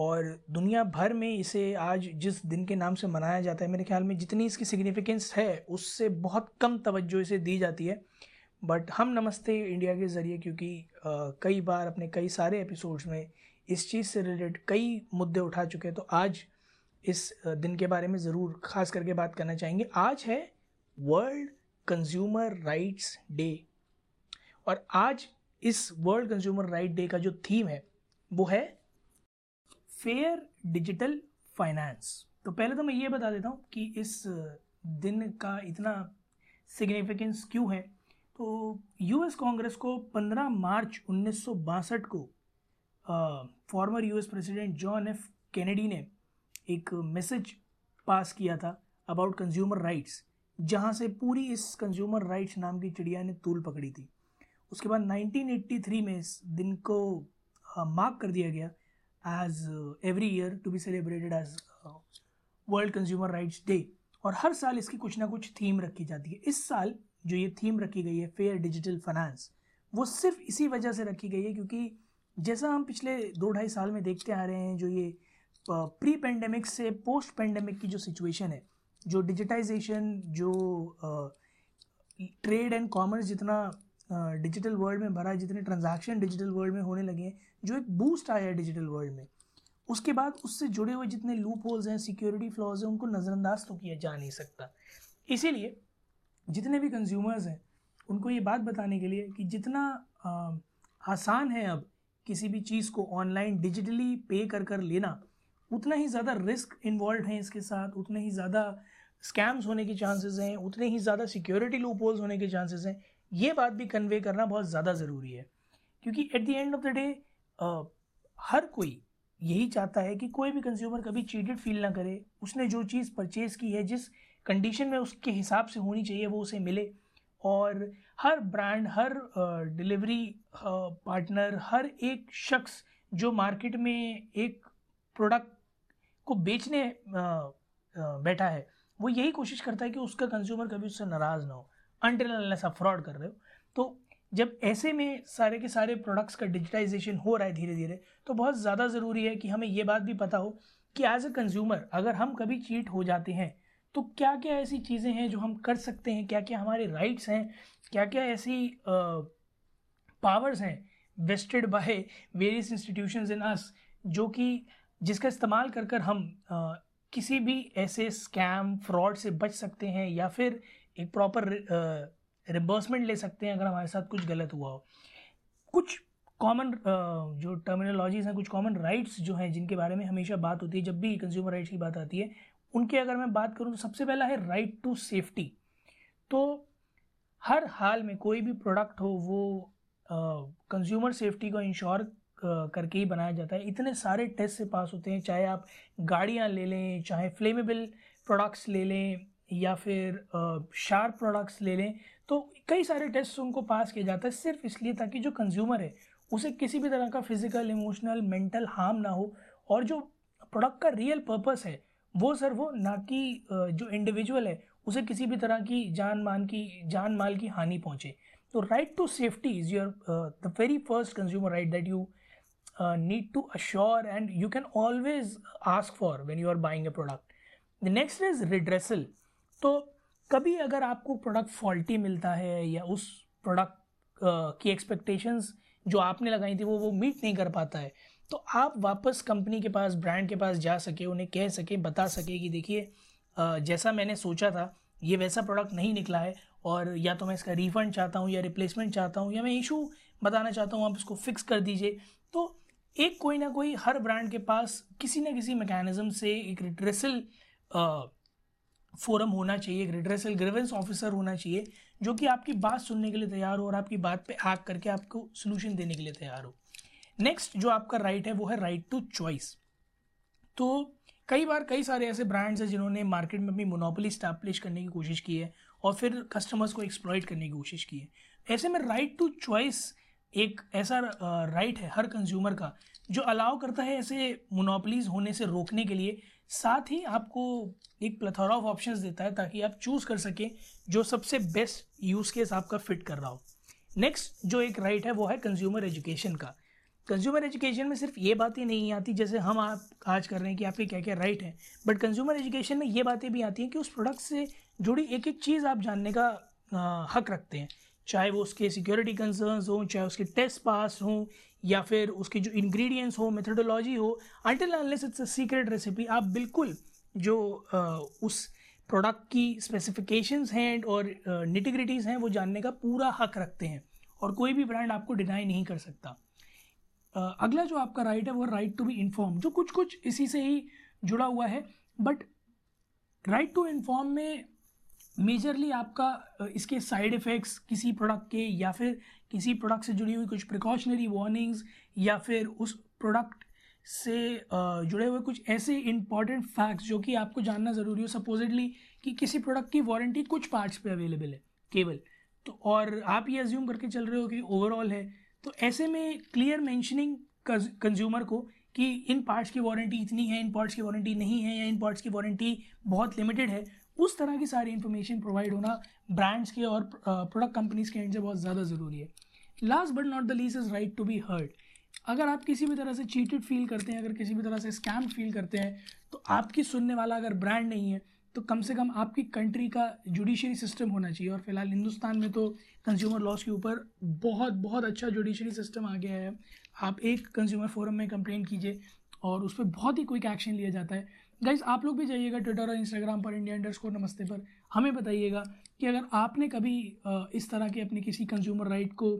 और दुनिया भर में इसे आज जिस दिन के नाम से मनाया जाता है मेरे ख्याल में जितनी इसकी सिग्निफिकेंस है उससे बहुत कम तवज्जो इसे दी जाती है। बट हम नमस्ते इंडिया के ज़रिए क्योंकि आ, कई बार अपने कई सारे एपिसोड्स में इस चीज़ से रिलेटेड कई मुद्दे उठा चुके हैं तो आज इस दिन के बारे में ज़रूर खास करके बात करना चाहेंगे। आज है वर्ल्ड कंज्यूमर राइट्स डे और आज इस वर्ल्ड कंज्यूमर राइट डे का जो थीम है वो है फेयर डिजिटल फाइनेंस तो पहले तो मैं ये बता देता हूँ कि इस दिन का इतना सिग्निफिकेंस क्यों है? तो यूएस कांग्रेस को 15 मार्च उन्नीस सौ बासठ को former US president John F Kennedy ने एक मैसेज पास किया था अबाउट कंज्यूमर राइट्स जहाँ से पूरी इस कंज्यूमर राइट्स नाम की चिड़िया ने तूल पकड़ी थी। उसके बाद 1983 में इस दिन को मार्क कर दिया गया uh, every year to be celebrated as uh, world consumer rights day और हर साल इसकी कुछ ना कुछ थीम रखी जाती है। इस साल जो ये थीम रखी गई है फेयर डिजिटल फाइनेंस वो सिर्फ़ इसी वजह से रखी गई है क्योंकि जैसा हम पिछले दो ढाई साल में देखते आ रहे हैं जो ये प्री पेंडेमिक से पोस्ट पेंडेमिक की जो सिचुएशन है जो डिजिटाइजेशन जो ट्रेड एंड कॉमर्स जितना डिजिटल वर्ल्ड में भरा है जितने ट्रांजैक्शन डिजिटल वर्ल्ड में होने लगे हैं जो एक बूस्ट आया है डिजिटल वर्ल्ड में उसके बाद उससे जुड़े हुए जितने लूप होल्स हैं सिक्योरिटी फ्लॉज हैं उनको नज़रअंदाज तो किया जा नहीं सकता। इसीलिए जितने भी कंज्यूमर्स हैं उनको ये बात बताने के लिए कि जितना आ, आसान है अब किसी भी चीज़ को ऑनलाइन डिजिटली पे कर कर लेना उतना ही ज़्यादा रिस्क इन्वॉल्व हैं इसके साथ उतने ही ज़्यादा स्कैम्स होने के चांसेस हैं उतने ही ज़्यादा सिक्योरिटी लूप होल्स होने के चांसेस हैं ये बात भी कन्वे करना बहुत ज़्यादा ज़रूरी है, क्योंकि at the end of the day हर कोई यही चाहता है कि कोई भी कंज्यूमर कभी चीटेड फील ना करे, उसने जो चीज़ परचेज़ की है, जिस कंडीशन में उसके हिसाब से होनी चाहिए, वो उसे मिले। और हर ब्रांड हर डिलीवरी पार्टनर हर एक शख्स जो मार्केट में एक प्रोडक्ट को बेचने बैठा है, वो यही कोशिश करता है कि उसका कंज्यूमर कभी उससे नाराज़ ना हो। अनटिल आप फ्रॉड कर रहे हो। तो जब ऐसे में सारे के सारे प्रोडक्ट्स का डिजिटाइजेशन हो रहा है धीरे धीरे तो बहुत ज़्यादा ज़रूरी है कि हमें ये बात भी पता हो कि एज अ कंज्यूमर अगर हम कभी चीट हो जाते हैं तो क्या क्या ऐसी चीज़ें हैं जो हम कर सकते हैं? क्या क्या हमारे राइट्स हैं? क्या क्या ऐसी पावर्स हैं vested by various institution in us जो कि जिसका इस्तेमाल कर कर हम आ, किसी भी ऐसे स्कैम फ्रॉड से बच सकते हैं या फिर एक प्रॉपर रिबर्समेंट ले सकते हैं अगर हमारे साथ कुछ गलत हुआ हो। कुछ कॉमन जो टर्मिनोलॉजीज हैं, कुछ कॉमन राइट्स जो हैं, जिनके बारे में हमेशा बात होती है, जब भी कंज्यूमर राइट्स की बात आती है, उनकी अगर मैं बात करूँ तो सबसे पहला है राइट टू सेफ्टी तो हर हाल में कोई भी प्रोडक्ट हो, वो कंज्यूमर सेफ्टी को इंश्योर करके ही बनाया जाता है। इतने सारे टेस्ट से पास होते हैं, चाहे आप गाड़ियाँ ले लें, चाहे फ्लेमेबल प्रोडक्ट्स ले लें या फिर शार्प प्रोडक्ट्स ले लें तो कई सारे टेस्ट उनको पास किया जाता है सिर्फ़ इसलिए ताकि जो कंज्यूमर है, उसे किसी भी तरह का फ़िज़िकल इमोशनल मेंटल हार्म ना हो और जो प्रोडक्ट का रियल पर्पस है, वो सर वो ना कि जो इंडिविजुअल है, उसे किसी भी तरह की जान मान की जान माल की हानि पहुँचे। तो right to safety is your the very first consumer right that you need to assure and you can always ask for when you are buying a product the next is redressal तो कभी अगर आपको product faulty मिलता है या उस product की expectations जो आपने लगाई थी वो वो मीट नहीं कर पाता है तो आप वापस कंपनी के पास ब्रांड के पास जा सके, उन्हें कह सके, बता सके कि देखिए जैसा मैंने सोचा था, ये वैसा प्रोडक्ट नहीं निकला है और या तो मैं इसका रिफ़ंड चाहता हूँ या रिप्लेसमेंट चाहता हूँ या मैं इशू बताना चाहता हूँ, आप इसको फिक्स कर दीजिए। तो एक कोई ना कोई हर ब्रांड के पास किसी ना किसी मैकेनिज्म से एक रिट्रेसल फोरम होना चाहिए, एक रिड्रेसल ग्रेवेंस ऑफिसर होना चाहिए, जो कि आपकी बात सुनने के लिए तैयार हो और आपकी बात पे आग करके आपको सोल्यूशन देने के लिए तैयार हो। नेक्स्ट जो आपका राइट है, वो है राइट टू चॉइस तो कई बार कई सारे ऐसे ब्रांड्स हैं जिन्होंने मार्केट में अपनी मोनोपोली स्टैब्लिश करने की कोशिश की है और फिर कस्टमर्स को एक्सप्लॉइट करने की कोशिश की है। ऐसे में राइट टू चॉइस एक ऐसा राइट है हर कंज्यूमर का, जो अलाउ करता है ऐसे मोनोपलीज होने से रोकने के लिए साथ ही आपको एक प्लेथोरा ऑफ़ ऑप्शंस देता है ताकि आप चूज़ कर सकें जो सबसे बेस्ट यूज़ केस आपका फिट कर रहा हो। नेक्स्ट जो एक राइट है वो है कंज्यूमर एजुकेशन का। कंज्यूमर एजुकेशन में सिर्फ़ ये बातें नहीं आती जैसे हम आप आज कर रहे हैं कि आपके क्या क्या राइट हैं बट कंज्यूमर एजुकेशन में ये बातें भी आती हैं कि उस प्रोडक्ट से जुड़ी एक एक चीज़ आप जानने का आ, हक रखते हैं। चाहे वो उसके सिक्योरिटी कंसर्न्स हों चाहे उसके टेस्ट पास हों या फिर उसके जो इंग्रेडिएंट्स हो मेथडोलॉजी हो until unless it's a secret recipe आप बिल्कुल जो उस प्रोडक्ट की स्पेसिफिकेशंस हैं और निटिग्रिटीज़ हैं, वो जानने का पूरा हक रखते हैं और कोई भी ब्रांड आपको डिनाई नहीं कर सकता। अगला जो आपका राइट है, वो राइट टू बी इन्फॉर्म जो कुछ कुछ इसी से ही जुड़ा हुआ है बट राइट टू इन्फॉर्म में मेजरली आपका इसके साइड इफ़ेक्ट्स किसी प्रोडक्ट के या फिर किसी प्रोडक्ट से जुड़ी हुई कुछ प्रिकॉशनरी वार्निंग्स या फिर उस प्रोडक्ट से जुड़े हुए कुछ ऐसे इंपॉर्टेंट फैक्ट्स जो कि आपको जानना ज़रूरी हो सपोजिटली कि किसी प्रोडक्ट की वारंटी कुछ पार्ट्स पे अवेलेबल है, केवल। तो और आप ये अज्यूम करके चल रहे हो कि ओवरऑल है। तो ऐसे में क्लियर मैंशनिंग कंज्यूमर को कि इन पार्ट्स की वारंटी इतनी है, इन पार्ट्स की वारंटी नहीं है या इन पार्ट्स की वारंटी बहुत लिमिटेड है उस तरह की सारी इन्फॉर्मेशन प्रोवाइड होना ब्रांड्स के और प्रोडक्ट कंपनीज़ के एंड से बहुत ज़्यादा ज़रूरी है। Last but not the least is right to be heard अगर आप किसी भी तरह से चीटेड फील करते हैं अगर किसी भी तरह से स्कैम फील करते हैं तो आपकी सुनने वाला अगर ब्रांड नहीं है तो कम से कम आपकी कंट्री का जुडिशरी सिस्टम होना चाहिए। और फ़िलहाल हिंदुस्तान में तो कंज्यूमर लॉस के ऊपर बहुत बहुत अच्छा जुडिशरी सिस्टम आ गया है। आप एक कंज्यूमर फोरम में कंप्लेन कीजिए और उस पर बहुत ही क्विक एक्शन लिया जाता है। गाइज़ आप लोग भी जाइएगा ट्विटर और इंस्टाग्राम पर इंडिया इंडर्स स्कोर नमस्ते पर। हमें बताइएगा कि अगर आपने कभी इस तरह के अपने किसी कंज्यूमर राइट को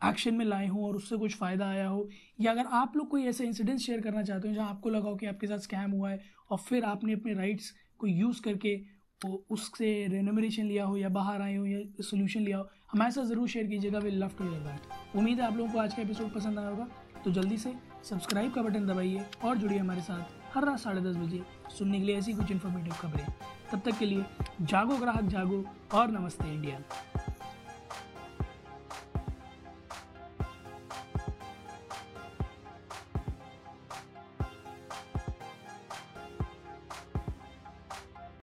एक्शन में लाए हों और उससे कुछ फ़ायदा आया हो, या अगर आप लोग कोई ऐसे इंसिडेंट शेयर करना चाहते हो जहाँ आपको लगा हो कि आपके साथ स्कैम हुआ है और फिर आपने अपने राइट्स को यूज़ करके वो उससे रेनोमरेशन लिया हो या बाहर आए हो या सोल्यूशन लिया हो हमारे साथ ज़रूर शेयर कीजिएगा। Will love to hear that उम्मीद है आप लोगों को आज का एपिसोड पसंद आया होगा। तो जल्दी से सब्सक्राइब का बटन दबाइए और जुड़िए हमारे साथ। हर रात साढ़े दस बजे सुनने के लिए ऐसी कुछ इन्फॉर्मेटिव खबरें। तब तक के लिए जागो ग्राहक जागो और नमस्ते इंडिया।